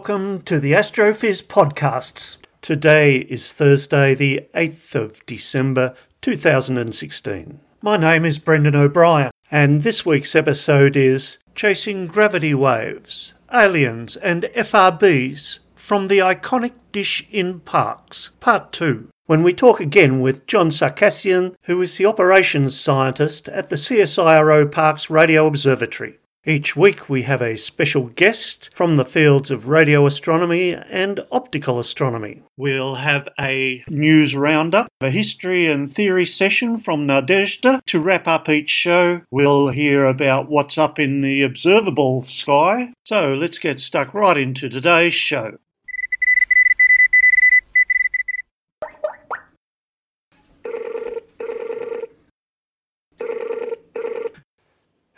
Welcome to the Astrophiz podcasts. Today is Thursday, the 8th of December 2016. My name is Brendan O'Brien, and this week's episode is Chasing Gravity Waves, Aliens and FRBs from the iconic dish in Parkes, part 2 when we talk again with John Sarkissian, who is the operations scientist at the CSIRO Parkes Radio Observatory. Each week we have a special guest from the fields of radio astronomy and optical astronomy. We'll have a news roundup, a history and theory session from Nadezhda. To wrap up each show, we'll hear about what's up in the observable sky. So let's get stuck right into today's show.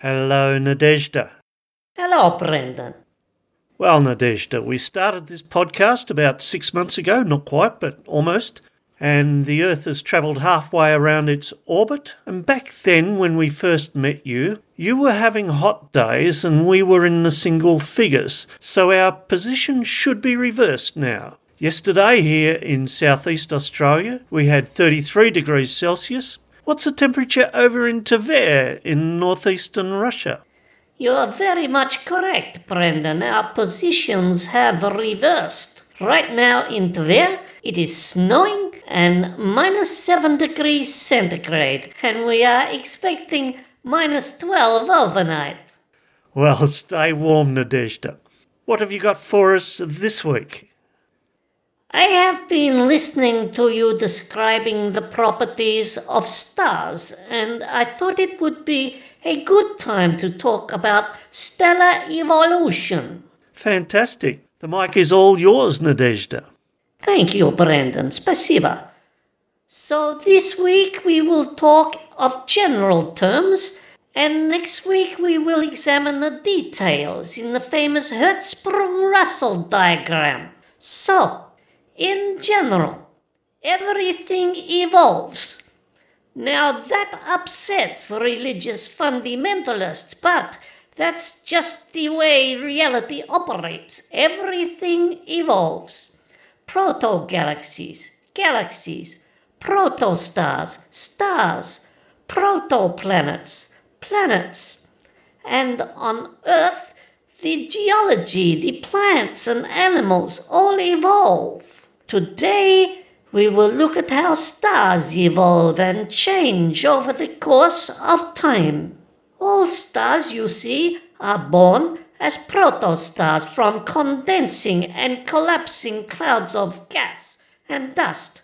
Hello, Nadezhda. Hello, Brendan. Well, Nadezhda, we started this podcast about six months ago, not quite, but almost, and the Earth has travelled halfway around its orbit. And back then, when we first met you, you were having hot days and we were in the single figures, so our position should be reversed now. Yesterday, here in southeast Australia, we had 33 degrees Celsius, What's the temperature over in Tver in northeastern Russia? You're very much correct, Brendan. Our positions have reversed. Right now in Tver, it is snowing and minus 7 degrees centigrade, and we are expecting minus 12 overnight. Well, stay warm, Nadezhda. What have you got for us this week? I have been listening to you describing the properties of stars, and I thought it would be a good time to talk about stellar evolution. Fantastic. The mic is all yours, Nadezhda. Thank you, Brendan. Spasiba. So this week we will talk of general terms, and next week we will examine the details in the famous Hertzsprung-Russell diagram. So, in general, everything evolves. Now that upsets religious fundamentalists, but that's just the way reality operates. Everything evolves. Proto galaxies, galaxies, protostars, stars, protoplanets, planets. And on Earth, the geology, the plants and animals all evolve. Today, we will look at how stars evolve and change over the course of time. All stars, you see, are born as protostars from condensing and collapsing clouds of gas and dust,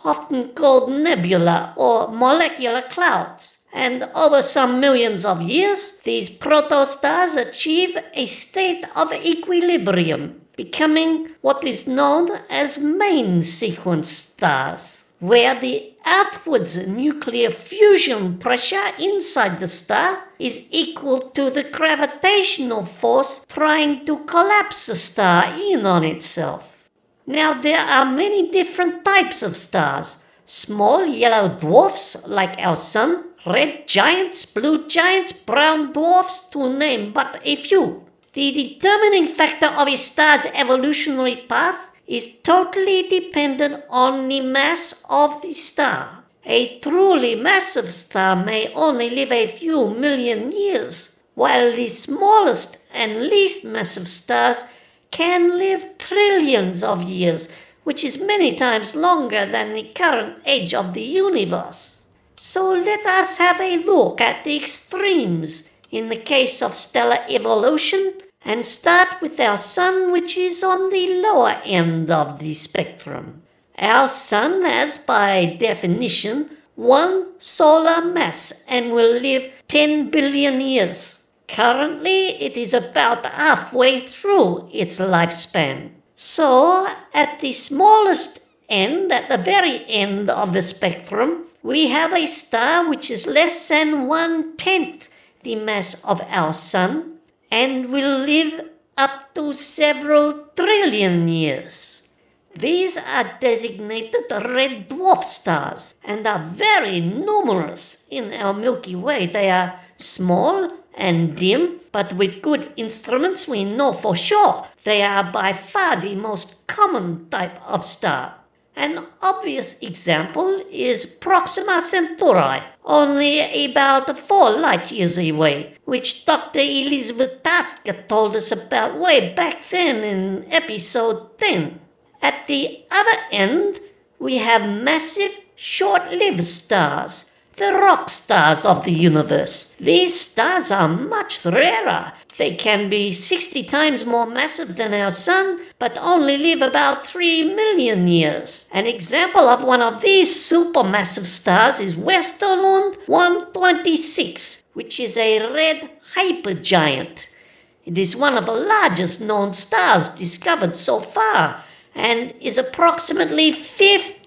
often called nebula or molecular clouds. And over some millions of years, these protostars achieve a state of equilibrium becoming what is known as main sequence stars, where the outwards nuclear fusion pressure inside the star is equal to the gravitational force trying to collapse the star in on itself. Now, there are many different types of stars small yellow dwarfs like our Sun, red giants, blue giants, brown dwarfs, to name but a few. The determining factor of a star's evolutionary path is totally dependent on the mass of the star. A truly massive star may only live a few million years, while the smallest and least massive stars can live trillions of years, which is many times longer than the current age of the universe. So let us have a look at the extremes in the case of stellar evolution and start with our Sun, which is on the lower end of the spectrum. Our Sun has, by definition, one solar mass and will live 10 billion years. Currently, it is about halfway through its lifespan. So, at the smallest end, at the very end of the spectrum, we have a star which is less than one tenth the mass of our Sun, and will live up to several trillion years. These are designated red dwarf stars and are very numerous in our Milky Way. They are small and dim, but with good instruments we know for sure they are by far the most common type of star. An obvious example is Proxima Centauri, only about four light years away, which Dr. Elizabeth Tasker told us about way back then in episode 10. At the other end, we have massive, short lived stars the rock stars of the universe. These stars are much rarer. They can be 60 times more massive than our Sun, but only live about 3 million years. An example of one of these supermassive stars is Westerlund 126, which is a red hypergiant. It is one of the largest known stars discovered so far and is approximately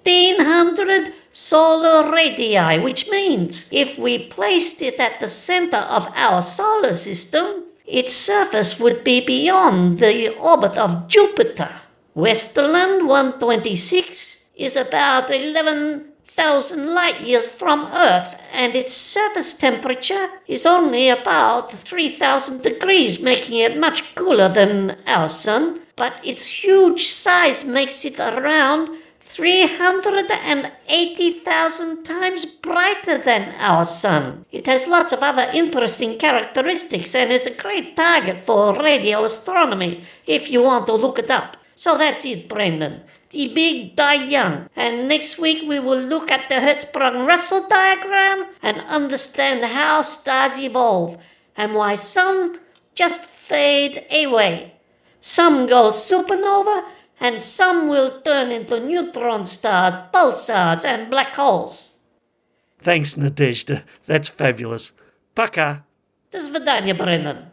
1500 solar radii, which means if we placed it at the center of our solar system, its surface would be beyond the orbit of Jupiter. Westerlund 126 is about 11,000 light years from Earth, and its surface temperature is only about 3,000 degrees, making it much cooler than our Sun but its huge size makes it around 380,000 times brighter than our sun. It has lots of other interesting characteristics and is a great target for radio astronomy if you want to look it up. So that's it, Brendan. The big die young. And next week we will look at the Hertzsprung Russell diagram and understand how stars evolve and why some just fade away. Some go supernova, and some will turn into neutron stars, pulsars, and black holes. Thanks, Nadezhda. That's fabulous. Paka. До свидания, Brendan.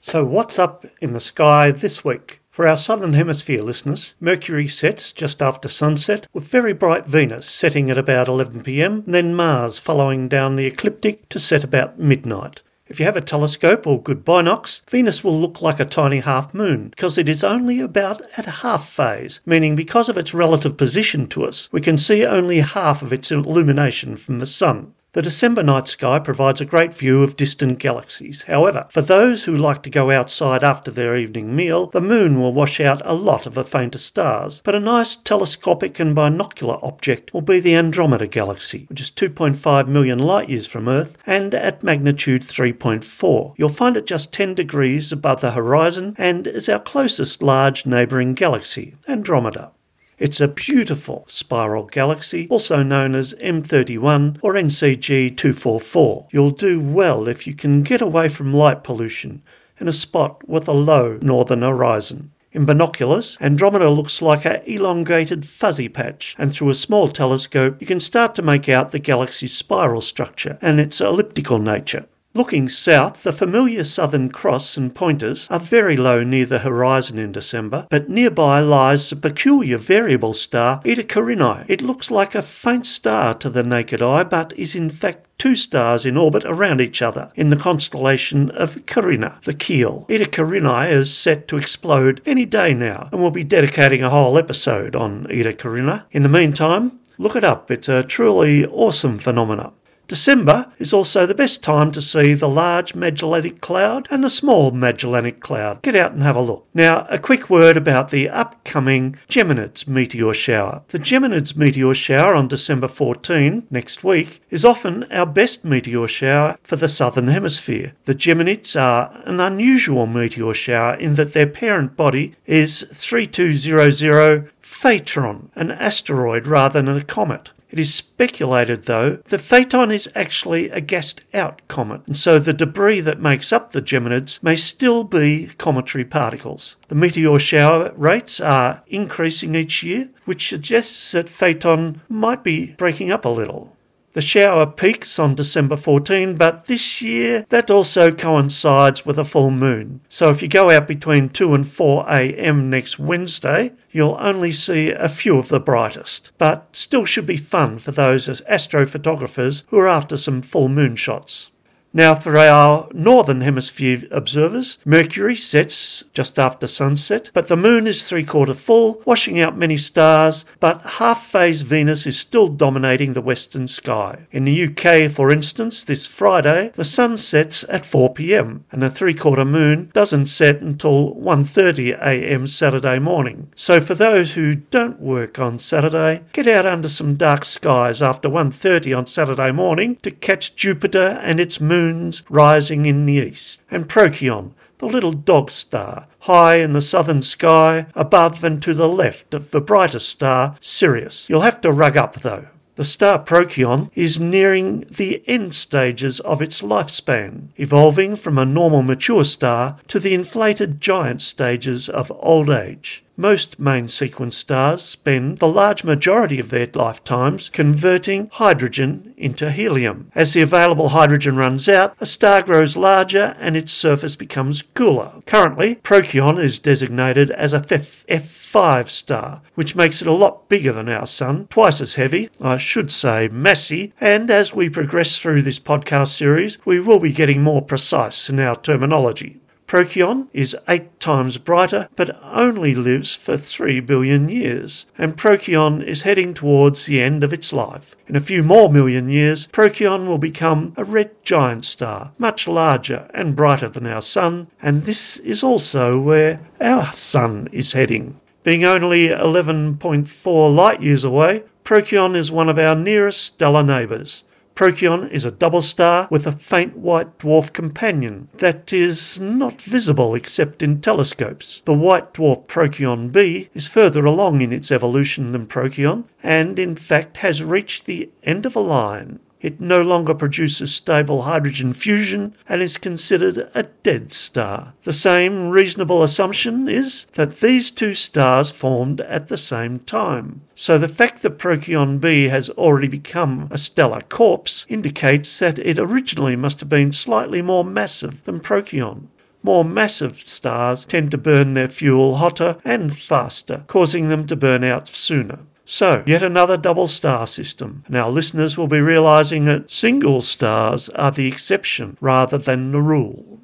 So, what's up in the sky this week? For our Southern Hemisphere listeners, Mercury sets just after sunset, with very bright Venus setting at about 11pm, then Mars following down the ecliptic to set about midnight. If you have a telescope or good binocs, Venus will look like a tiny half moon because it is only about at half phase, meaning because of its relative position to us, we can see only half of its illumination from the Sun. The December night sky provides a great view of distant galaxies. However, for those who like to go outside after their evening meal, the moon will wash out a lot of the fainter stars. But a nice telescopic and binocular object will be the Andromeda Galaxy, which is 2.5 million light years from Earth and at magnitude 3.4. You'll find it just 10 degrees above the horizon and is our closest large neighbouring galaxy, Andromeda. It's a beautiful spiral galaxy, also known as M31 or NGC 244. You'll do well if you can get away from light pollution in a spot with a low northern horizon. In binoculars, Andromeda looks like an elongated fuzzy patch, and through a small telescope, you can start to make out the galaxy's spiral structure and its elliptical nature. Looking south, the familiar Southern Cross and pointers are very low near the horizon in December, but nearby lies the peculiar variable star Eta Carinae. It looks like a faint star to the naked eye, but is in fact two stars in orbit around each other in the constellation of Carina, the keel. Eta Carinae is set to explode any day now, and we'll be dedicating a whole episode on Eta Carinae. In the meantime, look it up. It's a truly awesome phenomenon. December is also the best time to see the large Magellanic Cloud and the small Magellanic Cloud. Get out and have a look. Now, a quick word about the upcoming Geminids meteor shower. The Geminids meteor shower on December 14, next week, is often our best meteor shower for the southern hemisphere. The Geminids are an unusual meteor shower in that their parent body is 3200 Phaethon, an asteroid rather than a comet. It is speculated, though, that Phaethon is actually a gassed out comet, and so the debris that makes up the Geminids may still be cometary particles. The meteor shower rates are increasing each year, which suggests that Phaethon might be breaking up a little. The shower peaks on December 14, but this year that also coincides with a full moon. So if you go out between 2 and 4 am next Wednesday, you'll only see a few of the brightest. But still should be fun for those as astrophotographers who are after some full moon shots. Now, for our northern hemisphere observers, Mercury sets just after sunset, but the moon is three quarter full, washing out many stars, but half phase Venus is still dominating the western sky. In the UK, for instance, this Friday, the sun sets at 4 pm, and the three quarter moon doesn't set until 1:30 am Saturday morning. So for those who don't work on Saturday, get out under some dark skies after 1:30 on Saturday morning to catch Jupiter and its moon moons rising in the east, and Procyon, the little dog star, high in the southern sky, above and to the left of the brightest star, Sirius. You'll have to rug up though. The star Procyon is nearing the end stages of its lifespan, evolving from a normal mature star to the inflated giant stages of old age. Most main sequence stars spend the large majority of their lifetimes converting hydrogen into helium. As the available hydrogen runs out, a star grows larger and its surface becomes cooler. Currently, Procyon is designated as a F5 star, which makes it a lot bigger than our Sun, twice as heavy, I should say massy, and as we progress through this podcast series, we will be getting more precise in our terminology. Procyon is eight times brighter, but only lives for three billion years, and Procyon is heading towards the end of its life. In a few more million years, Procyon will become a red giant star, much larger and brighter than our Sun, and this is also where our Sun is heading. Being only 11.4 light years away, Procyon is one of our nearest stellar neighbours. Procyon is a double star with a faint white dwarf companion that is not visible except in telescopes. The white dwarf Procyon b is further along in its evolution than Procyon and in fact has reached the end of a line. It no longer produces stable hydrogen fusion and is considered a dead star. The same reasonable assumption is that these two stars formed at the same time. So the fact that Procyon b has already become a stellar corpse indicates that it originally must have been slightly more massive than Procyon. More massive stars tend to burn their fuel hotter and faster, causing them to burn out sooner. So, yet another double star system, and our listeners will be realizing that single stars are the exception rather than the rule.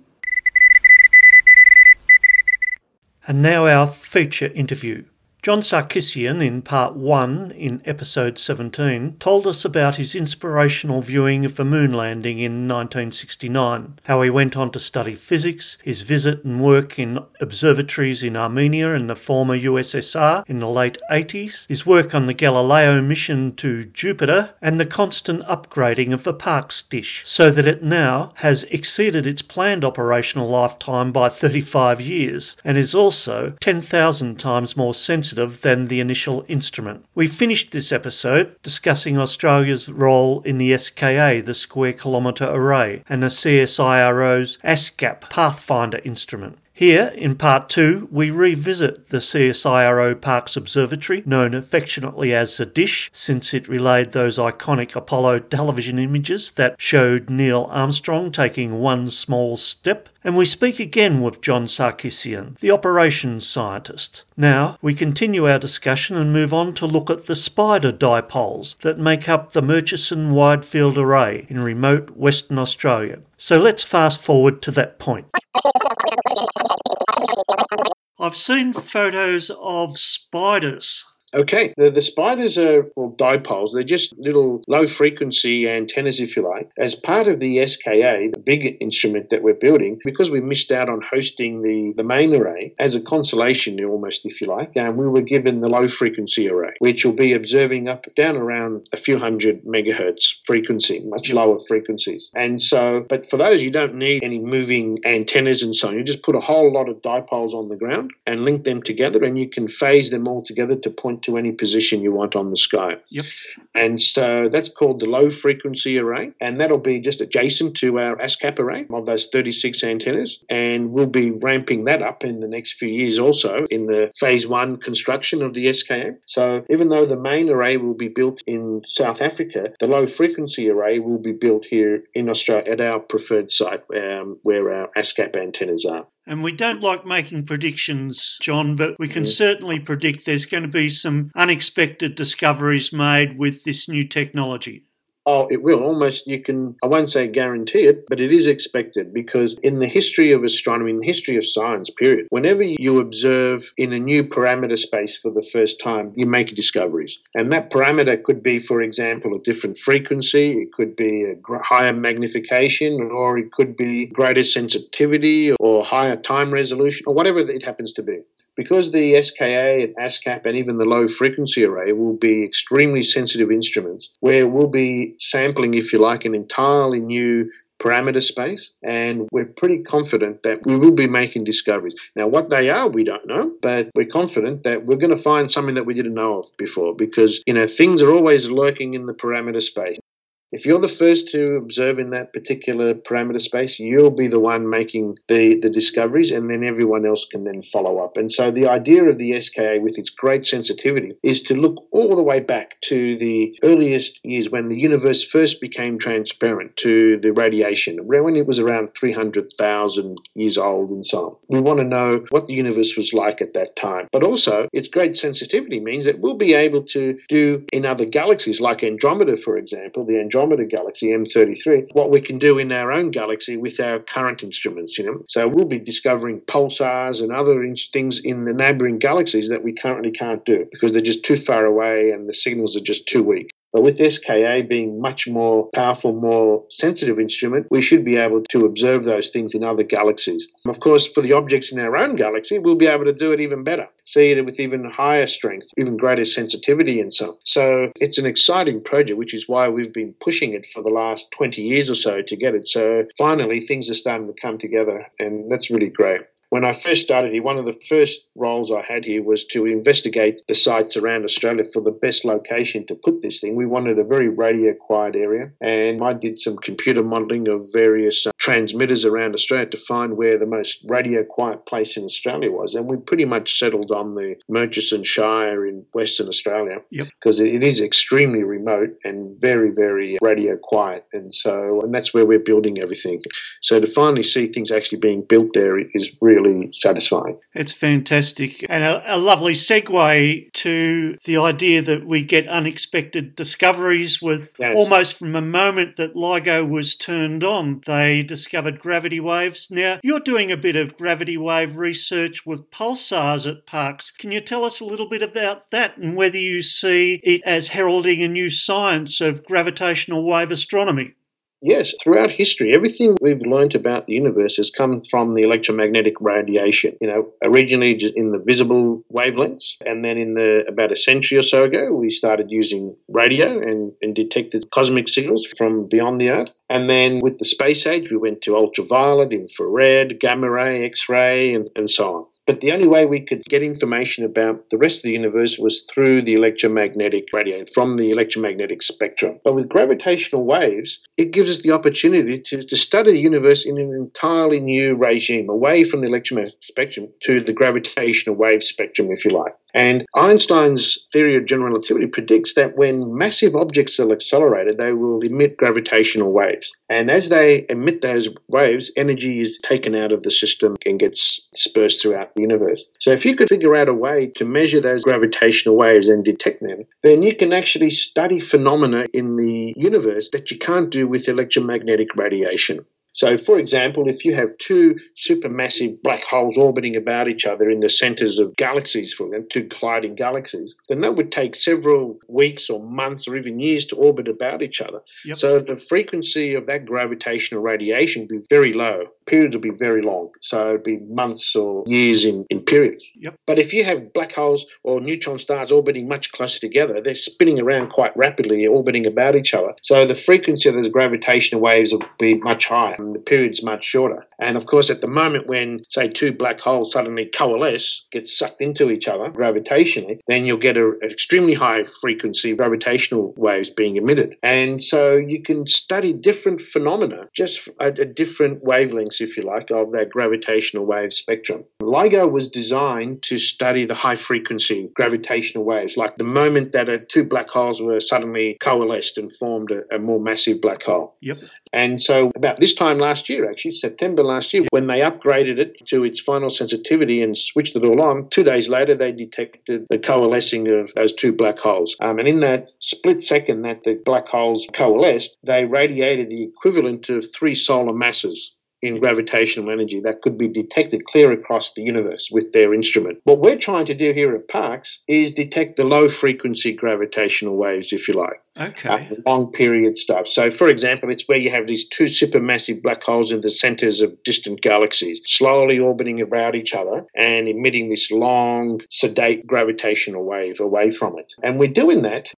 And now our feature interview. John Sarkissian, in part 1 in episode 17, told us about his inspirational viewing of the moon landing in 1969, how he went on to study physics, his visit and work in observatories in Armenia and the former USSR in the late 80s, his work on the Galileo mission to Jupiter, and the constant upgrading of the Parkes dish so that it now has exceeded its planned operational lifetime by 35 years and is also 10,000 times more sensitive sensitive than the initial instrument. We finished this episode discussing Australia's role in the SKA, the Square Kilometre Array, and the CSIRO's ASKAP Pathfinder instrument. Here, in part two, we revisit the CSIRO Parkes Observatory, known affectionately as the Dish, since it relayed those iconic Apollo television images that showed Neil Armstrong taking one small step. And we speak again with John Sarkissian, the operations scientist. Now, we continue our discussion and move on to look at the spider dipoles that make up the Murchison Wide Field Array in remote Western Australia. So let's fast forward to that point. I've seen photos of spiders Okay, the, the spiders are well, dipoles. They're just little low frequency antennas, if you like. As part of the SKA, the big instrument that we're building, because we missed out on hosting the, the main array, as a consolation almost, if you like, and we were given the low frequency array, which will be observing up down around a few hundred megahertz frequency, much lower frequencies. And so, but for those, you don't need any moving antennas and so on. You just put a whole lot of dipoles on the ground and link them together, and you can phase them all together to point to any position you want on the sky. Yep. And so that's called the low frequency array, and that'll be just adjacent to our ASKAP array of those 36 antennas. And we'll be ramping that up in the next few years also in the phase one construction of the SKA. So even though the main array will be built in South Africa, the low frequency array will be built here in Australia at our preferred site um, where our ASKAP antennas are. And we don't like making predictions, John, but we can certainly predict there's going to be some unexpected discoveries made with this new technology. Oh, it will. Almost, you can, I won't say guarantee it, but it is expected because in the history of astronomy, in the history of science, period, whenever you observe in a new parameter space for the first time, you make discoveries. And that parameter could be, for example, a different frequency, it could be a higher magnification, or it could be greater sensitivity or higher time resolution, or whatever it happens to be because the SKA and ASKAP and even the low frequency array will be extremely sensitive instruments where we'll be sampling, if you like, an entirely new parameter space, and we're pretty confident that we will be making discoveries. Now, what they are, we don't know, but we're confident that we're going to find something that we didn't know of before because, you know, things are always lurking in the parameter space. If you're the first to observe in that particular parameter space, you'll be the one making the, the discoveries, and then everyone else can then follow up. And so the idea of the SKA with its great sensitivity is to look all the way back to the earliest years when the universe first became transparent to the radiation, when it was around 300,000 years old and so on. We want to know what the universe was like at that time. But also, its great sensitivity means that we'll be able to do in other galaxies, like Andromeda, for example, the Andromeda Andromeda galaxy M33, what we can do in our own galaxy with our current instruments, you know. So we'll be discovering pulsars and other in- things in the neighboring galaxies that we currently can't do because they're just too far away and the signals are just too weak. But with SKA being much more powerful, more sensitive instrument, we should be able to observe those things in other galaxies. Of course, for the objects in our own galaxy, we'll be able to do it even better, see it with even higher strength, even greater sensitivity and so on. So it's an exciting project, which is why we've been pushing it for the last 20 years or so to get it. So finally, things are starting to come together, and that's really great. When I first started here, one of the first roles I had here was to investigate the sites around Australia for the best location to put this thing. We wanted a very radio quiet area, and I did some computer modelling of various uh, transmitters around Australia to find where the most radio quiet place in Australia was. And we pretty much settled on the Murchison Shire in Western Australia because yep. it is extremely remote and very, very radio quiet. And so, and that's where we're building everything. So to finally see things actually being built there is really really satisfying. It's fantastic. And a, a, lovely segue to the idea that we get unexpected discoveries with yes. almost from the moment that LIGO was turned on, they discovered gravity waves. Now, you're doing a bit of gravity wave research with pulsars at Parkes. Can you tell us a little bit about that and whether you see it as heralding a new science of gravitational wave astronomy? Yes, throughout history, everything we've learnt about the universe has come from the electromagnetic radiation. You know, originally in the visible wavelengths, and then in the about a century or so ago, we started using radio and, and detected cosmic signals from beyond the Earth. And then with the space age, we went to ultraviolet, infrared, gamma ray, X ray, and, and so on. But the only way we could get information about the rest of the universe was through the electromagnetic radio, from the electromagnetic spectrum. But with gravitational waves, it gives us the opportunity to, to study the universe in an entirely new regime, away from the electromagnetic spectrum to the gravitational wave spectrum, if you like. And Einstein's theory of general relativity predicts that when massive objects are accelerated, they will emit gravitational waves. And as they emit those waves, energy is taken out of the system and gets dispersed throughout the universe. So if you could figure out a way to measure those gravitational waves and detect them, then you can actually study phenomena in the universe that you can't do with electromagnetic radiation. So, for example, if you have two supermassive black holes orbiting about each other in the centers of galaxies, for them, two colliding galaxies, then that would take several weeks or months or even years to orbit about each other. Yep. So, the frequency of that gravitational radiation would be very low. Periods would be very long. So, it'd be months or years in, in periods. Yep. But if you have black holes or neutron stars orbiting much closer together, they're spinning around quite rapidly, orbiting about each other. So, the frequency of those gravitational waves would be much higher and the period's much shorter. And of course, at the moment when, say, two black holes suddenly coalesce, get sucked into each other gravitationally, then you'll get an extremely high frequency gravitational waves being emitted. And so you can study different phenomena just at, different wavelengths, if you like, of that gravitational wave spectrum. LIGO was designed to study the high frequency gravitational waves, like the moment that two black holes were suddenly coalesced and formed a, a more massive black hole. Yep. And so about this time last year, actually, September last year. When they upgraded it to its final sensitivity and switched it all on, two days later they detected the coalescing of those two black holes. Um, and in that split second that the black holes coalesced, they radiated the equivalent of three solar masses in gravitational energy that could be detected clear across the universe with their instrument. What we're trying to do here at Parkes is detect the low frequency gravitational waves, if you like. Okay. Uh, long period stuff. So, for example, it's where you have these two supermassive black holes in the centers of distant galaxies, slowly orbiting around each other and emitting this long, sedate gravitational wave away from it. And we're doing that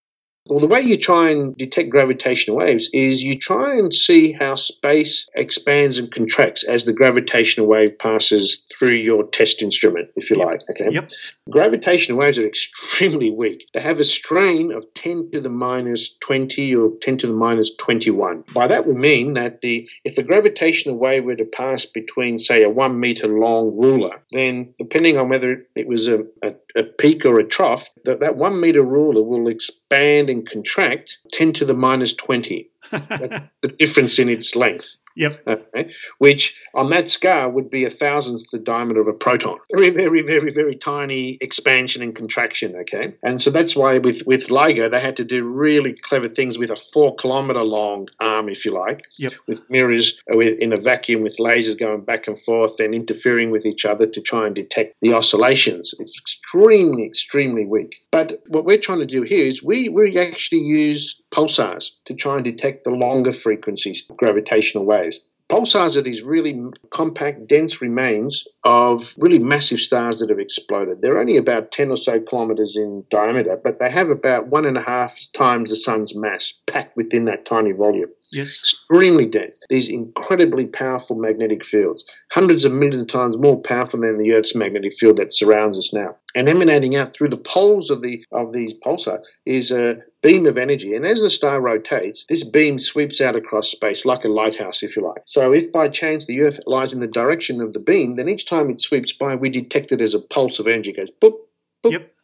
well, the way you try and detect gravitational waves is you try and see how space expands and contracts as the gravitational wave passes through your test instrument, if you Yep. like. Okay. Yep. Gravitational waves are extremely weak. They have a strain of 10 to the minus 20 or 10 to the minus 21. By that we mean that the if a gravitational wave were to pass between, say, a one meter long ruler, then depending on whether it was a, a, a peak or a trough, that, that one meter ruler will expand and contract 10 to the minus 20. That's the difference in its length. Yep. Okay, which on that scale would be a thousandth the diameter of a proton. Very, very, very, very tiny expansion and contraction. Okay, and so that's why with with LIGO they had to do really clever things with a four kilometer long arm, if you like, Yep. with mirrors uh, in a vacuum with lasers going back and forth and interfering with each other to try and detect the oscillations. It's extremely, extremely weak. But what we're trying to do here is we we actually use pulsars to try and detect the longer frequencies, gravitational waves. Pulsars are these really compact, dense remains of really massive stars that have exploded. They're only about 10 or so kilometers in diameter, but they have about one and a half times the sun's mass packed within that tiny volume yes. extremely dense, these incredibly powerful magnetic fields, hundreds of millions of times more powerful than the Earth's magnetic field that surrounds us now. And emanating out through the poles of the of these pulsar is a beam of energy. And as the star rotates, this beam sweeps out across space like a lighthouse, if you like. So if by chance the Earth lies in the direction of the beam, then each time it sweeps by, we detect it as a pulse of energy. It goes boop, boop, Yep.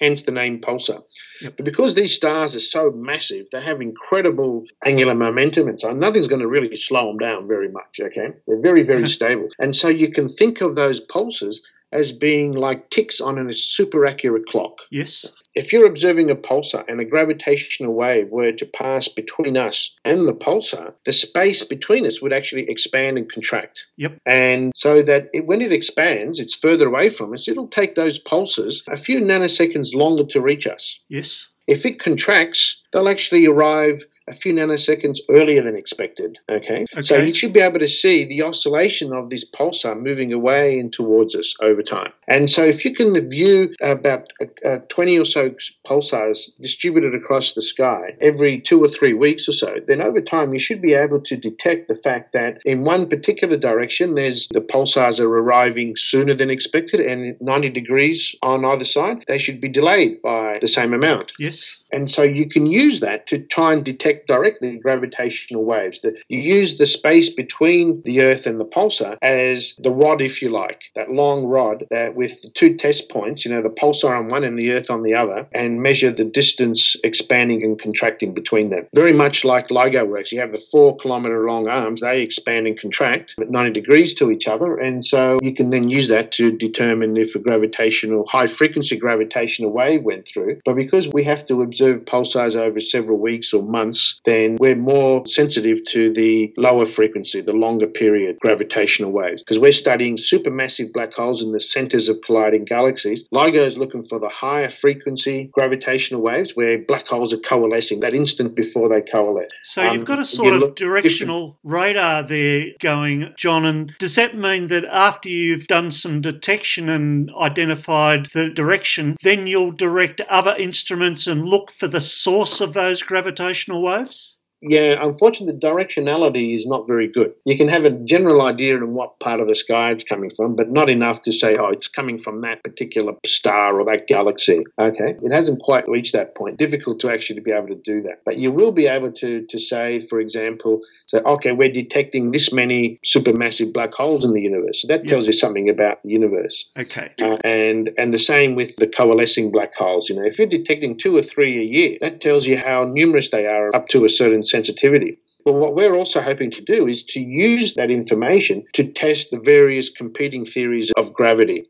Hence the name pulsar. Yep. But because these stars are so massive, they have incredible angular momentum, and so nothing's going to really slow them down very much. Okay, they're very, very stable, and so you can think of those pulses as being like ticks on a super accurate clock. Yes. If you're observing a pulsar and a gravitational wave were to pass between us and the pulsar, the space between us would actually expand and contract. Yep. And so that it, when it expands, it's further away from us, it'll take those pulses a few nanoseconds longer to reach us. Yes. If it contracts, they'll actually arrive a few nanoseconds earlier than expected. Okay? So you should be able to see the oscillation of this pulsar moving away and towards us over time. And so if you can view about uh, uh, 20 or so pulsars distributed across the sky every two or three weeks or so, then over time you should be able to detect the fact that in one particular direction, there's the pulsars are arriving sooner than expected, and 90 degrees on either side, they should be delayed by the same amount. Yes. And so you can use that to try and detect directly gravitational waves. That you use the space between the Earth and the pulsar as the rod, if you like, that long rod that with the two test points, you know, the pulsar on one and the Earth on the other, and measure the distance expanding and contracting between them. Very much like LIGO works. You have the four kilometer long arms, they expand and contract at 90 degrees to each other. And so you can then use that to determine if a gravitational, high frequency gravitational wave went through. But because we have to observe pulsars over several weeks or months, then we're more sensitive to the lower frequency, the longer period gravitational waves. Because we're studying supermassive black holes in the centers of colliding galaxies. LIGO is looking for the higher frequency gravitational waves where black holes are coalescing that instant before they coalesce. So Um, you've got a sort of directional radar there going, John. And does that mean that after you've done some detection and identified the direction, then you'll direct other instruments and look for the source of those gravitational waves? Yeah, unfortunately, the directionality is not very good. You can have a general idea of what part of the sky it's coming from, but not enough to say, oh, it's coming from that particular star or that galaxy. Okay, it hasn't quite reached that point. Difficult to actually be able to do that. But you will be able to, to say, for example, say, okay, we're detecting this many supermassive black holes in the universe. So that Yeah. tells you something about the universe. Okay. Uh, and and the same with the coalescing black holes. You know, if you're detecting two or three a year, that tells you how numerous they are up to a certain sensitivity. But what we're also hoping to do is to use that information to test the various competing theories of gravity.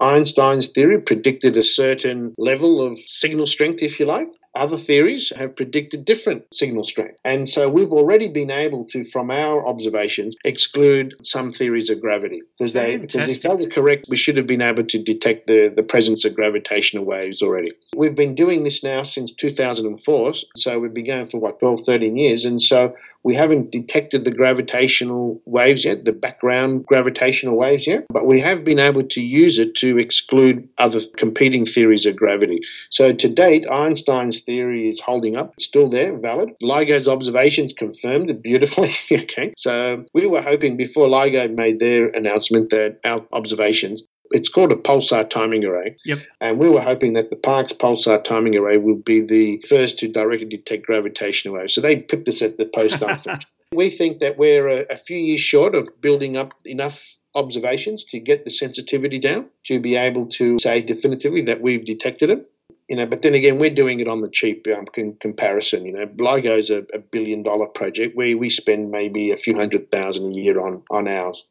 Einstein's theory predicted a certain level of signal strength, if you like. Other theories have predicted different signal strength. And so we've already been able to, from our observations, exclude some theories of gravity. Because they because if they were correct, we should have been able to detect the, the presence of gravitational waves already. We've been doing this now since 2004. So we've been going for what, 12, 13 years. And so we haven't detected the gravitational waves yet, the background gravitational waves yet, but we have been able to use it to exclude other competing theories of gravity. So to date, Einstein's theory is holding up, it's still there, valid. LIGO's observations confirmed it beautifully. okay, so we were hoping before LIGO made their announcement that our observations it's called a pulsar timing array. Yep. And we were hoping that the Parkes pulsar timing array would be the first to directly detect gravitational waves. So they picked us at the post office. we think that we're a, a few years short of building up enough observations to get the sensitivity down to be able to say definitively that we've detected it. You know, but then again, we're doing it on the cheap um, in comparison. You know, LIGO's a, a billion dollar project where we spend maybe a few hundred thousand a year on on ours.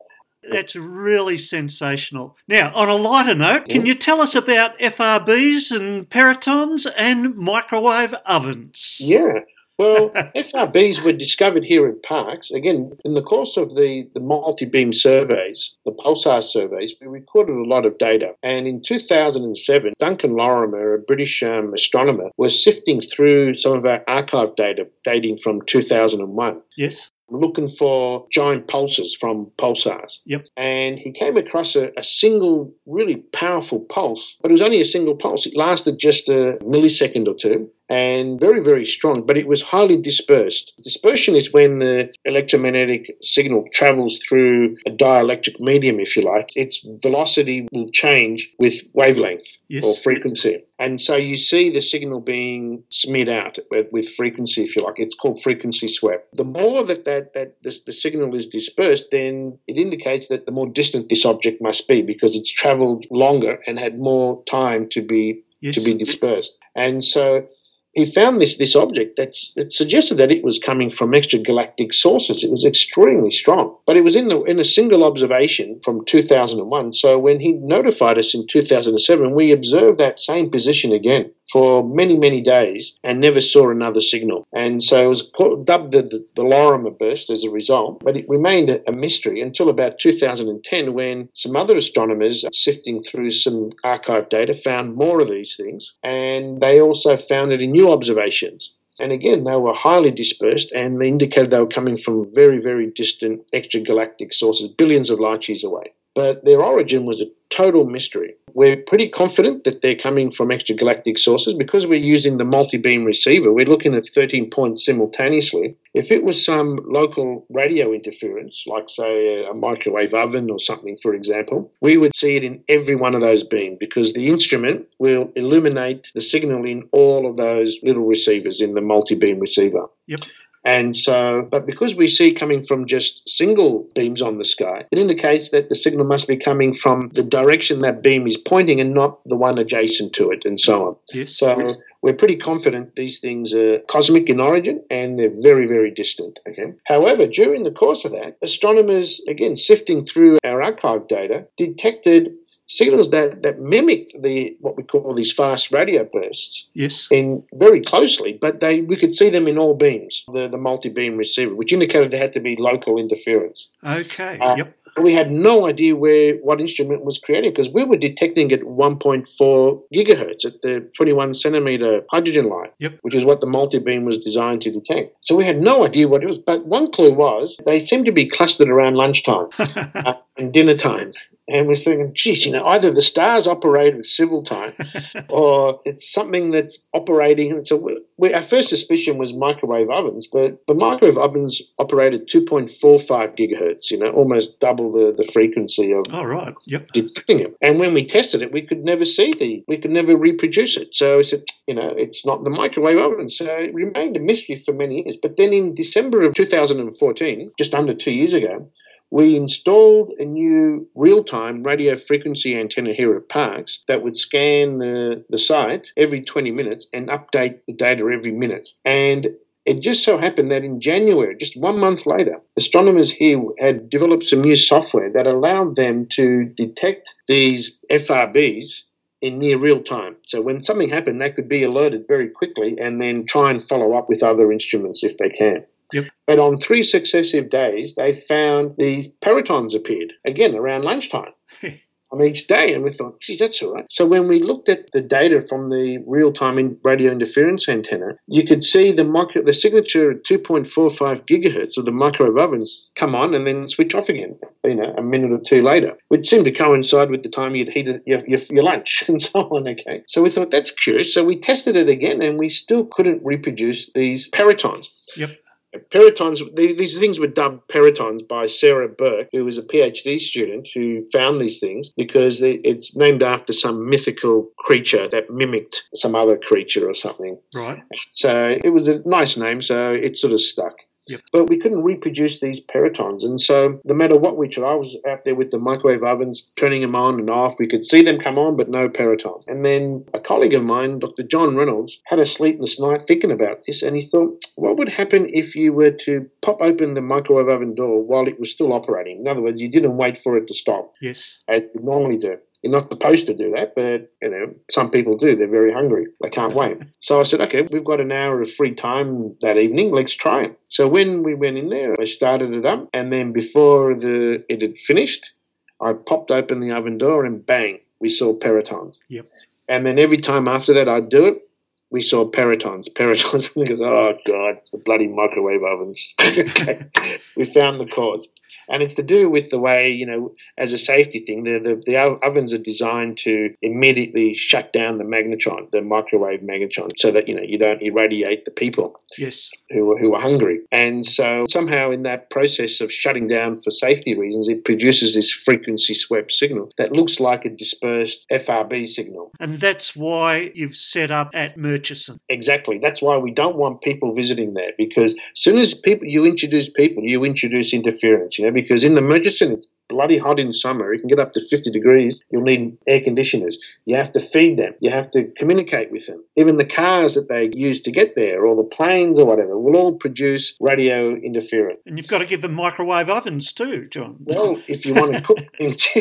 That's really sensational. Now, on a lighter note, can you tell us about FRBs and perytons and microwave ovens? Yeah. Well, FRBs were discovered here in Parkes. Again, in the course of the, the multi beam surveys, the pulsar surveys, we recorded a lot of data. And in 2007, Duncan Lorimer, a British um, astronomer, was sifting through some of our archive data dating from 2001. Yes looking for giant pulses from pulsars. Yep. And he came across a, a, single really powerful pulse, but it was only a single pulse. It lasted just a millisecond or two and very, very strong, but it was highly dispersed. Dispersion is when the electromagnetic signal travels through a dielectric medium, if you like. Its velocity will change with wavelength yes. or frequency. And so you see the signal being smeared out with, frequency, if you like. It's called frequency swept. The more that, that, that the, the signal is dispersed, then it indicates that the more distant this object must be because it's traveled longer and had more time to be yes. to be dispersed. And so he found this this object that's, that suggested that it was coming from extragalactic sources. It was extremely strong, but it was in the, in a single observation from 2001. So when he notified us in 2007, we observed that same position again for many, many days and never saw another signal. And so it was dubbed the, the, the Lorimer burst as a result, but it remained a, a mystery until about 2010 when some other astronomers sifting through some archive data found more of these things. And they also found it in new observations. And again, they were highly dispersed and they indicated they were coming from very, very distant extragalactic sources, billions of light years away. But their origin was a total mystery. We're pretty confident that they're coming from extragalactic sources because we're using the multi beam receiver. We're looking at 13 points simultaneously. If it was some local radio interference, like, say, a microwave oven or something, for example, we would see it in every one of those beams because the instrument will illuminate the signal in all of those little receivers in the multi beam receiver. Yep. And so, but because we see coming from just single beams on the sky, it indicates that the signal must be coming from the direction that beam is pointing and not the one adjacent to it, and so on. Yes. So we're pretty confident these things are cosmic in origin and they're very, very distant. Okay. However, during the course of that, astronomers, again, sifting through our archive data, detected signals that, that mimicked the what we call these fast radio bursts. Yes. In very closely, but they we could see them in all beams, the, the multi beam receiver, which indicated there had to be local interference. Okay. Uh, yep. We had no idea where what instrument was creating because we were detecting at 1.4 gigahertz at the 21 centimeter hydrogen line, yep. which is what the multi beam was designed to detect. So we had no idea what it was. But one clue was they seemed to be clustered around lunchtime uh, and dinner time and was thinking, geez, you know, either the stars operate with civil time or it's something that's operating. And so we, our first suspicion was microwave ovens, but the microwave ovens operated 2.45 gigahertz, you know, almost double the, the frequency of oh, right. yep. detecting it. And when we tested it, we could never see the, we could never reproduce it. So I said, you know, it's not the microwave oven. So it remained a mystery for many years. But then in December of 2014, just under two years ago, we installed a new real time radio frequency antenna here at Parkes that would scan the, the site every 20 minutes and update the data every minute. And It just so happened that in January, just one month later, astronomers here had developed some new software that allowed them to detect these FRBs in near real time. So when something happened, they could be alerted very quickly and then try and follow up with other instruments if they can. Yep. But on three successive days, they found these perytons appeared again around lunchtime on each day. And we thought, geez, that's all right. So when we looked at the data from the real-time radio interference antenna, you could see the micro, the signature at 2.45 gigahertz of the microwave ovens come on and then switch off again, you know, a minute or two later, which seemed to coincide with the time you'd heated your, your, your lunch and so on, okay? So we thought, that's curious. So we tested it again and we still couldn't reproduce these perytons. Yep. Perytons, these things were dubbed perytons by Sarah Burke, who was a PhD student who found these things because it's named after some mythical creature that mimicked some other creature or something. Right. So it was a nice name, so it sort of stuck. Yep. But we couldn't reproduce these perytons. And so, no matter what we tried, I was out there with the microwave ovens, turning them on and off. We could see them come on, but no perytons. And then a colleague of mine, Dr. John Reynolds, had a sleepless night thinking about this. And he thought, what would happen if you were to pop open the microwave oven door while it was still operating? In other words, you didn't wait for it to stop, Yes. as you normally do. You're not supposed to do that, but you know some people do. They're very hungry. They can't wait. So I said, okay, we've got an hour of free time that evening. Let's try it. So when we went in there, I started it up, and then before the it had finished, I popped open the oven door, and bang, we saw perytons. Yep. And then every time after that, I'd do it. We saw perytons, perytons. because oh god, it's the bloody microwave ovens. okay. we found the cause and it's to do with the way you know as a safety thing the, the, the ovens are designed to immediately shut down the magnetron the microwave magnetron so that you know you don't irradiate the people Yes. who are, who are hungry and so somehow in that process of shutting down for safety reasons it produces this frequency swept signal that looks like a dispersed FRB signal And that's why you've set up at Murchison. Exactly. That's why we don't want people visiting there because as soon as people you introduce people, you introduce interference. Know, because in the Murchison it's bloody hot in summer. It can get up to fifty degrees. You'll need air conditioners. You have to feed them. You have to communicate with them. Even the cars that they use to get there, or the planes or whatever, will all produce radio interference. And you've got to give them microwave ovens too, John. Well, if you want to cook things.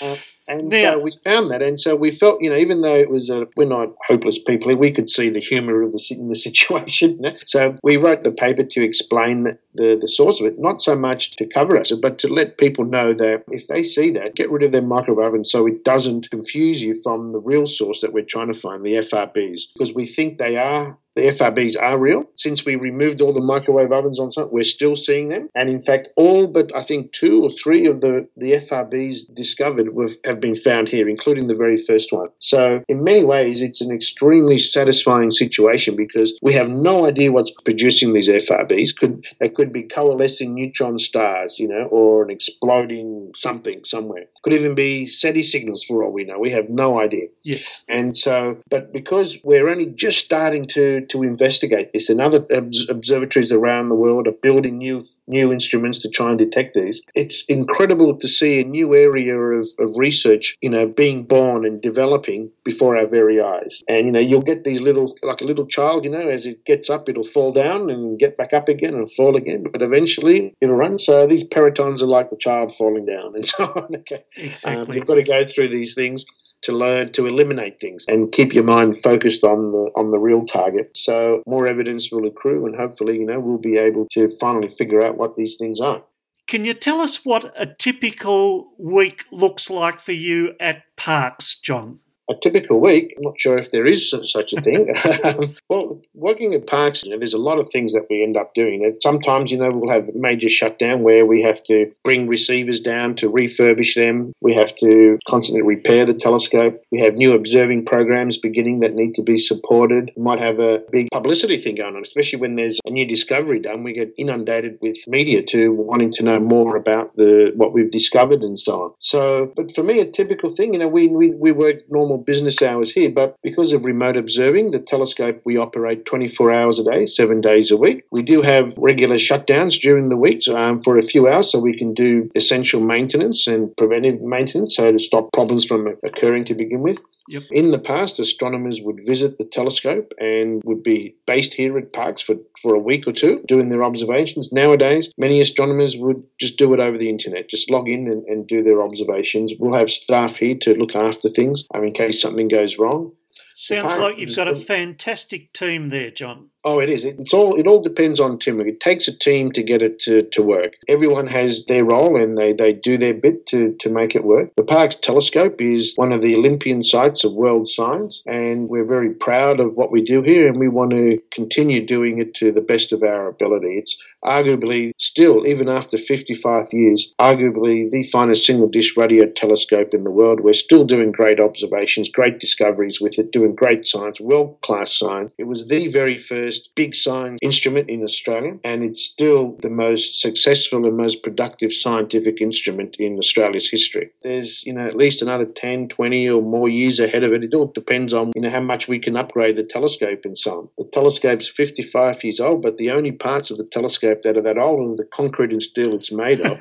Uh, and Now- so we found that, and so we felt, you know, even though it was a, we're not hopeless people, we could see the humour of the in the situation. So we wrote the paper to explain the, the the source of it, not so much to cover us, but to let people know that if they see that, get rid of their microwave oven so it doesn't confuse you from the real source that we're trying to find, the FRBs, because we think they are the FRBs are real. Since we removed all the microwave ovens on site, we're still seeing them. And in fact, all but I think two or three of the, the FRBs discovered were, have been found here, including the very first one. So, in many ways, it's an extremely satisfying situation because we have no idea what's producing these FRBs. Could They could be coalescing neutron stars, you know, or an exploding something somewhere. Could even be SETI signals for all we know. We have no idea. Yes. And so, but because we're only just starting to, to investigate this, and other observatories around the world are building new new instruments to try and detect these, it's incredible to see a new area of, of research, you know, being born and developing before our very eyes. And you know, you'll get these little, like a little child, you know, as it gets up, it'll fall down and get back up again and fall again, but eventually it'll run. So these perytons are like the child falling down and so on. Okay. Um, Exactly. you've got to go through these things to learn to eliminate things and keep your mind focused on the on the real target. So more evidence will accrue, and hopefully, you know, we'll be able to finally figure out what these things are. Can you tell us what a typical week looks like for you at Parkes, John? A typical week, I'm not sure if there is such a thing. Um, well, working at Parkes, you know, there's a lot of things that we end up doing. And Sometimes, you know, we'll have major shutdown where we have to bring receivers down to refurbish them. We have to constantly repair the telescope. We have new observing programs beginning that need to be supported. We might have a big publicity thing going on, especially when there's a new discovery done. We get inundated with media to wanting to know more about the what we've discovered and so on. So, but for me, a typical thing, you know, we, we, we work normal business hours here, but because of remote observing, the telescope we operate 24 hours a day, seven days a week. We do have regular shutdowns during the week um, for a few hours so we can do essential maintenance and preventive maintenance, so to stop problems from occurring to begin with. Yep. In the past, astronomers would visit the telescope and would be based here at Parkes for, for a week or two doing their observations. Nowadays, many astronomers would just do it over the internet, just log in and, and do their observations. We'll have staff here to look after things um, in case something goes wrong. Sounds like you've got a fantastic team there, John. Oh, it is. It's all. It all depends on teamwork. It takes a team to get it to, to work. Everyone has their role, and they, they do their bit to, to make it work. The Parkes Telescope is one of the Olympian sites of world science, and we're very proud of what we do here, and we want to continue doing it to the best of our ability. It's arguably still, even after 55 years, arguably the finest single dish radio telescope in the world. We're still doing great observations, great discoveries with it, doing great science, world class science. It was the very first first big science instrument in Australia, and it's still the most successful and most productive scientific instrument in Australia's history. There's, you know, at least another 10, 20 or more years ahead of it. It all depends on, you know, how much we can upgrade the telescope and so on. The telescope's 55 years old, but the only parts of the telescope that are that old are the concrete and steel it's made of.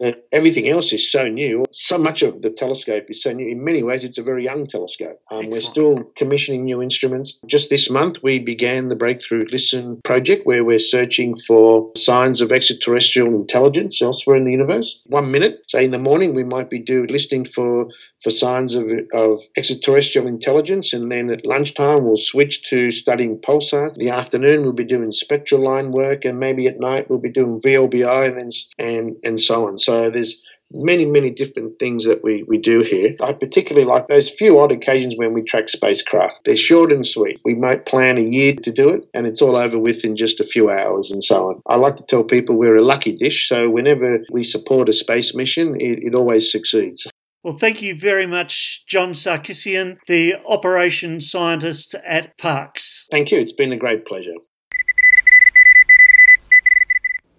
Everything else is so new. So much of the telescope is so new. In many ways, it's a very young telescope. Um, we're still commissioning new instruments. Just this month, we began the Breakthrough Listen um, project where we're searching for signs of extraterrestrial intelligence elsewhere in the universe. One minute, say in the morning, we might be do listening for for signs of, of extraterrestrial intelligence, and then at lunchtime we'll switch to studying pulsar. In the afternoon we'll be doing spectral line work, and maybe at night we'll be doing VLBI and then, and and so on. So there's many, many different things that we, we do here. I particularly like those few odd occasions when we track spacecraft. They're short and sweet. We might plan a year to do it, and it's all over with in just a few hours and so on. I like to tell people we're a lucky dish, so whenever we support a space mission, it, it always succeeds. Well, thank you very much, John Sarkissian, the operations scientist at Parkes. Thank you. It's been a great pleasure.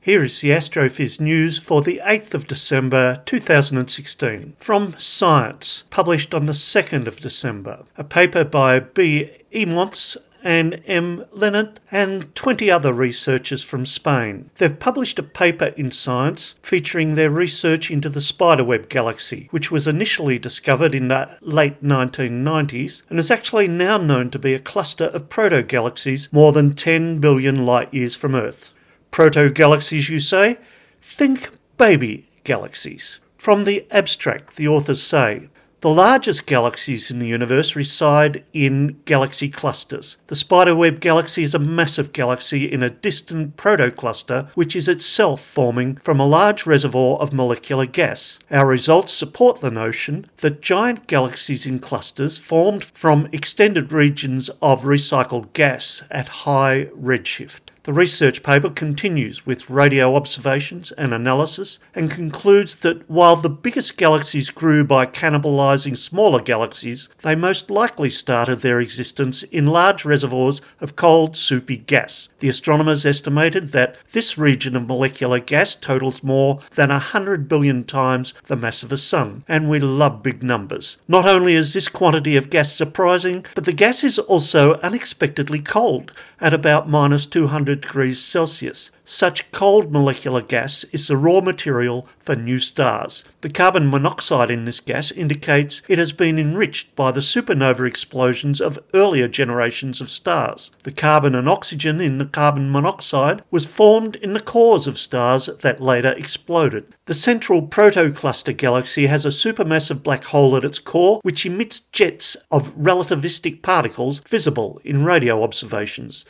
Here is the Astrophiz news for the 8th of December 2016 from Science, published on the 2nd of December. A paper by B. Emonts and M. Leonard and 20 other researchers from Spain. They've published a paper in Science featuring their research into the Spiderweb galaxy, which was initially discovered in the late 1990s and is actually now known to be a cluster of proto-galaxies more than 10 billion light years from Earth. Proto galaxies, you say? Think baby galaxies. From the abstract, the authors say the largest galaxies in the universe reside in galaxy clusters. The Spiderweb galaxy is a massive galaxy in a distant protocluster, which is itself forming from a large reservoir of molecular gas. Our results support the notion that giant galaxies in clusters formed from extended regions of recycled gas at high redshift. The research paper continues with radio observations and analysis and concludes that while the biggest galaxies grew by cannibalizing smaller galaxies, they most likely started their existence in large reservoirs of cold, soupy gas. The astronomers estimated that this region of molecular gas totals more than 100 billion times the mass of a sun, and we love big numbers. Not only is this quantity of gas surprising, but the gas is also unexpectedly cold at about minus 200 degrees Celsius. Such cold molecular gas is the raw material for new stars. The carbon monoxide in this gas indicates it has been enriched by the supernova explosions of earlier generations of stars. The carbon and oxygen in the carbon monoxide was formed in the cores of stars that later exploded. The central protocluster galaxy has a supermassive black hole at its core which emits jets of relativistic particles visible in radio observations.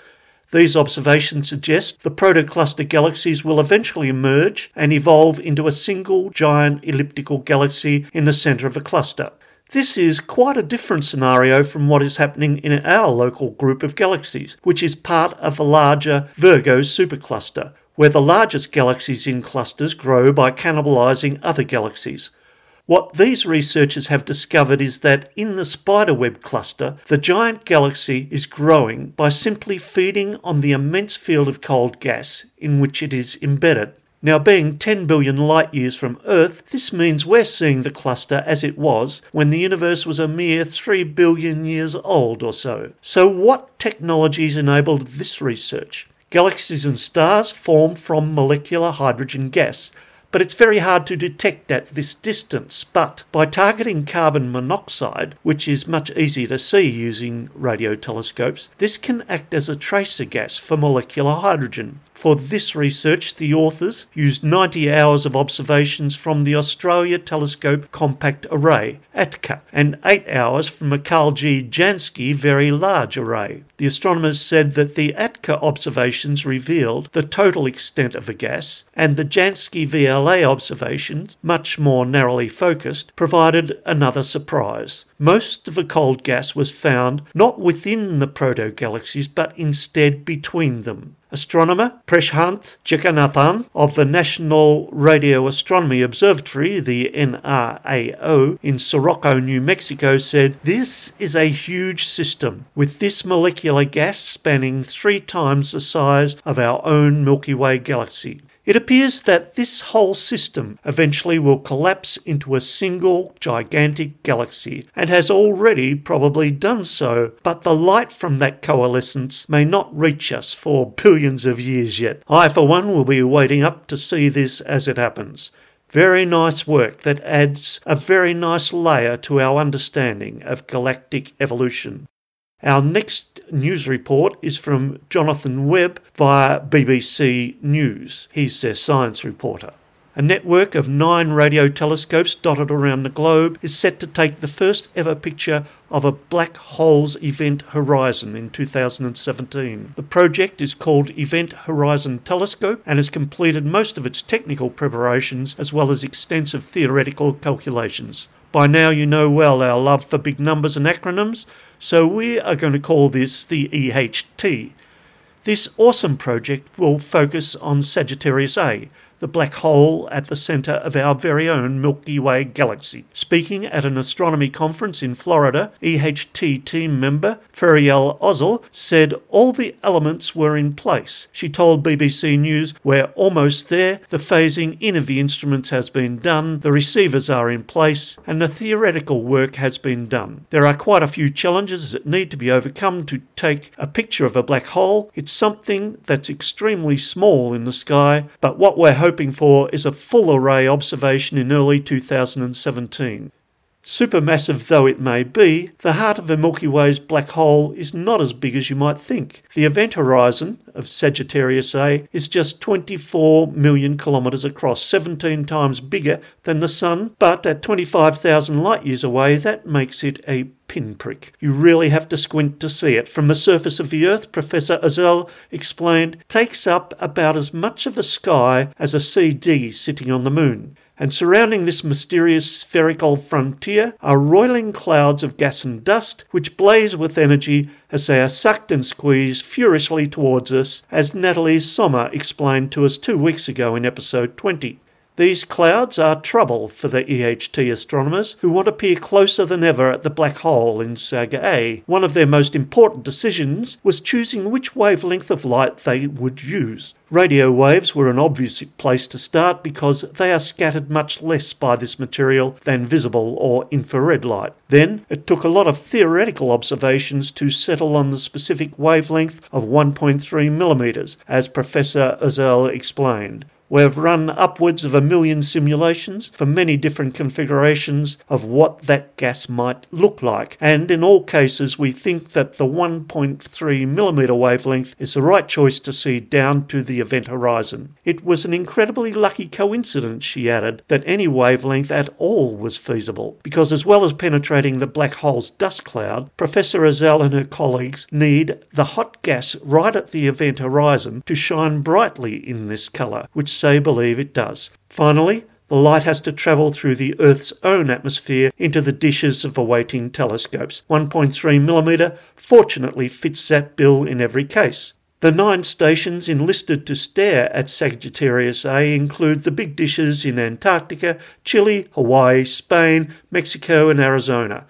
These observations suggest the protocluster galaxies will eventually emerge and evolve into a single giant elliptical galaxy in the centre of a cluster. This is quite a different scenario from what is happening in our local group of galaxies, which is part of a larger Virgo supercluster, where the largest galaxies in clusters grow by cannibalizing other galaxies. What these researchers have discovered is that in the spiderweb cluster, the giant galaxy is growing by simply feeding on the immense field of cold gas in which it is embedded. Now, being 10 billion light years from Earth, this means we're seeing the cluster as it was when the universe was a mere 3 billion years old or so. So, what technologies enabled this research? Galaxies and stars form from molecular hydrogen gas, but it's very hard to detect at this distance. But by targeting carbon monoxide, which is much easier to see using radio telescopes, this can act as a tracer gas for molecular hydrogen. For this research, the authors used 90 hours of observations from the Australia Telescope Compact Array, ATCA, and 8 hours from a Karl G. Jansky Very Large Array. The astronomers said that the ATCA observations revealed the total extent of a gas, and the Jansky VLA observations, much more narrowly focused, provided another surprise. Most of the cold gas was found not within the proto-galaxies, but instead between them. Astronomer Preshanth Jagannathan of the National Radio Astronomy Observatory, the NRAO, in Socorro, New Mexico, said this is a huge system, with this molecular gas spanning three times the size of our own Milky Way galaxy. It appears that this whole system eventually will collapse into a single gigantic galaxy, and has already probably done so, but the light from that coalescence may not reach us for billions of years yet. I, for one, will be waiting up to see this as it happens. Very nice work that adds a very nice layer to our understanding of galactic evolution. Our next news report is from Jonathan Webb via BBC News. He's their science reporter. A network of nine radio telescopes dotted around the globe is set to take the first ever picture of a black hole's event horizon in 2017. The project is called Event Horizon Telescope and has completed most of its technical preparations as well as extensive theoretical calculations. By now, you know well our love for big numbers and acronyms, so we are going to call this the EHT. This awesome project will focus on Sagittarius A, the black hole at the centre of our very own Milky Way galaxy. Speaking at an astronomy conference in Florida, EHT team member Feryal Ozel said all the elements were in place. She told BBC News, We're almost there, the phasing in of the instruments has been done, the receivers are in place, and the theoretical work has been done. There are quite a few challenges that need to be overcome to take a picture of a black hole. It's something that's extremely small in the sky, but what we're hoping for is a full array observation in early 2017. Supermassive though it may be, the heart of the Milky Way's black hole is not as big as you might think. The event horizon of Sagittarius A is just 24 million kilometres across, 17 times bigger than the Sun, but at 25,000 light years away, that makes it a pinprick. You really have to squint to see it. From the surface of the Earth, Professor Ozel explained, takes up about as much of the sky as a CD sitting on the moon and surrounding this mysterious spherical frontier are roiling clouds of gas and dust which blaze with energy as they are sucked and squeezed furiously towards us, as Natalie Sommer explained to us two weeks ago in episode 20. These clouds are trouble for the EHT astronomers who want to peer closer than ever at the black hole in Sag A. One of their most important decisions was choosing which wavelength of light they would use. Radio waves were an obvious place to start because they are scattered much less by this material than visible or infrared light. Then it took a lot of theoretical observations to settle on the specific wavelength of 1.3 millimeters, as Professor Ozel explained. We've run upwards of a million simulations for many different configurations of what that gas might look like, and in all cases, we think that the 1.3 millimeter wavelength is the right choice to see down to the event horizon. It was an incredibly lucky coincidence, she added, that any wavelength at all was feasible, because as well as penetrating the black hole's dust cloud, Professor Ozel and her colleagues need the hot gas right at the event horizon to shine brightly in this colour, which say believe it does. Finally, the light has to travel through the Earth's own atmosphere into the dishes of awaiting telescopes. 1.3 millimeter fortunately fits that bill in every case. The nine stations enlisted to stare at Sagittarius A include the big dishes in Antarctica, Chile, Hawaii, Spain, Mexico, and Arizona.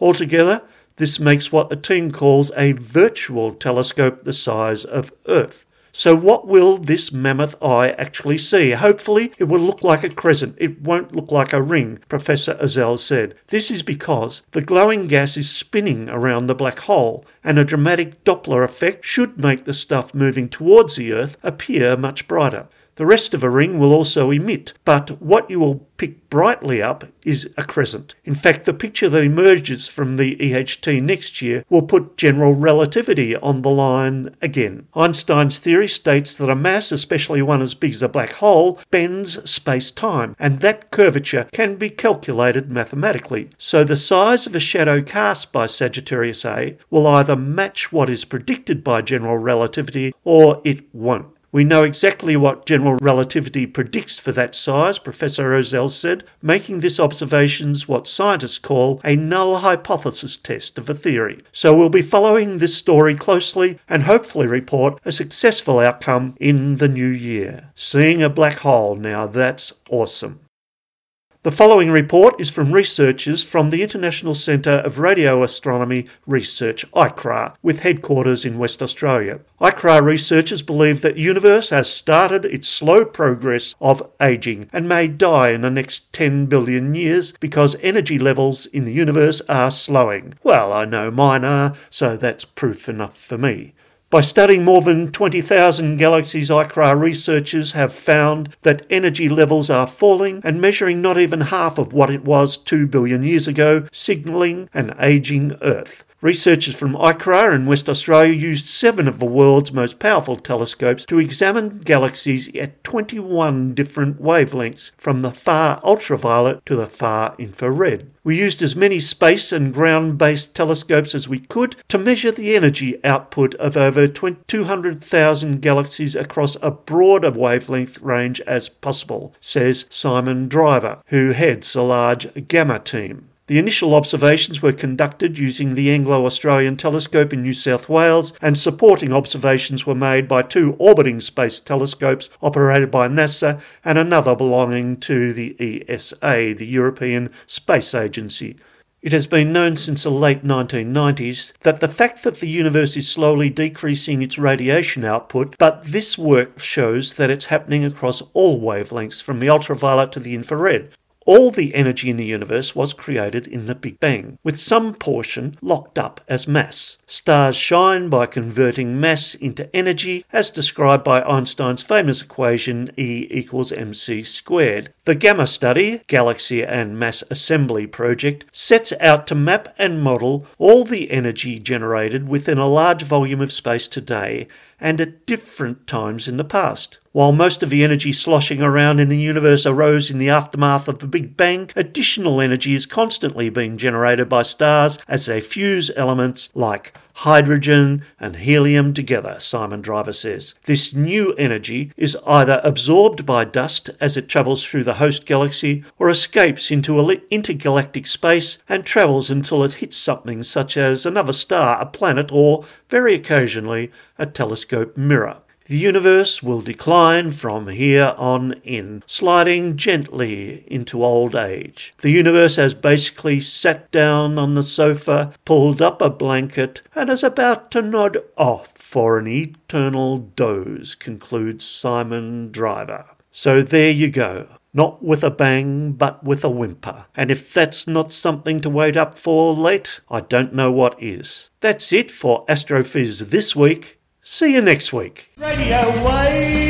Altogether, this makes what the team calls a virtual telescope the size of Earth. So, what will this mammoth eye actually see? Hopefully, it will look like a crescent. It won't look like a ring, Professor Ozel said. This is because the glowing gas is spinning around the black hole, and a dramatic Doppler effect should make the stuff moving towards the Earth appear much brighter. The rest of a ring will also emit, but what you will pick brightly up is a crescent. In fact, the picture that emerges from the EHT next year will put general relativity on the line again. Einstein's theory states that a mass, especially one as big as a black hole, bends space time, and that curvature can be calculated mathematically. So the size of a shadow cast by Sagittarius A will either match what is predicted by general relativity or it won't. We know exactly what general relativity predicts for that size, Professor Ozel said, making this observation's what scientists call a null hypothesis test of a theory. So we'll be following this story closely and hopefully report a successful outcome in the new year. Seeing a black hole now, that's awesome. The following report is from researchers from the International Centre of Radio Astronomy Research, ICRAR, with headquarters in West Australia. ICRAR researchers believe that universe has started its slow progress of ageing and may die in the next 10 billion years because energy levels in the universe are slowing. Well, I know mine are, so that's proof enough for me. By studying more than 20,000 galaxies, ICRAR researchers have found that energy levels are falling and measuring not even half of what it was 2 billion years ago, signalling an aging Earth. Researchers from ICRAR in West Australia used seven of the world's most powerful telescopes to examine galaxies at 21 different wavelengths, from the far ultraviolet to the far infrared. We used as many space and ground based telescopes as we could to measure the energy output of over 200,000 galaxies across a broader wavelength range as possible, says Simon Driver, who heads a large GAMA team. The initial observations were conducted using the Anglo Australian Telescope in New South Wales, and supporting observations were made by two orbiting space telescopes operated by NASA and another belonging to the ESA, the European Space Agency. It has been known since the late 1990s that the fact that the universe is slowly decreasing its radiation output, but this work shows that it's happening across all wavelengths from the ultraviolet to the infrared, all the energy in the universe was created in the Big Bang, with some portion locked up as mass. Stars shine by converting mass into energy, as described by Einstein's famous equation E equals mc squared. The GAMA Study, Galaxy and Mass Assembly Project, sets out to map and model all the energy generated within a large volume of space today and at different times in the past. While most of the energy sloshing around in the universe arose in the aftermath of the Big Bang, additional energy is constantly being generated by stars as they fuse elements like hydrogen and helium together, Simon Driver says. This new energy is either absorbed by dust as it travels through the host galaxy or escapes into intergalactic space and travels until it hits something such as another star, a planet, or, very occasionally, a telescope mirror. The universe will decline from here on in, sliding gently into old age. The universe has basically sat down on the sofa, pulled up a blanket, and is about to nod off for an eternal doze, concludes Simon Driver. So there you go. Not with a bang, but with a whimper. And if that's not something to wait up for late, I don't know what is. That's it for Astrophiz this week. See you next week. Radio Wave!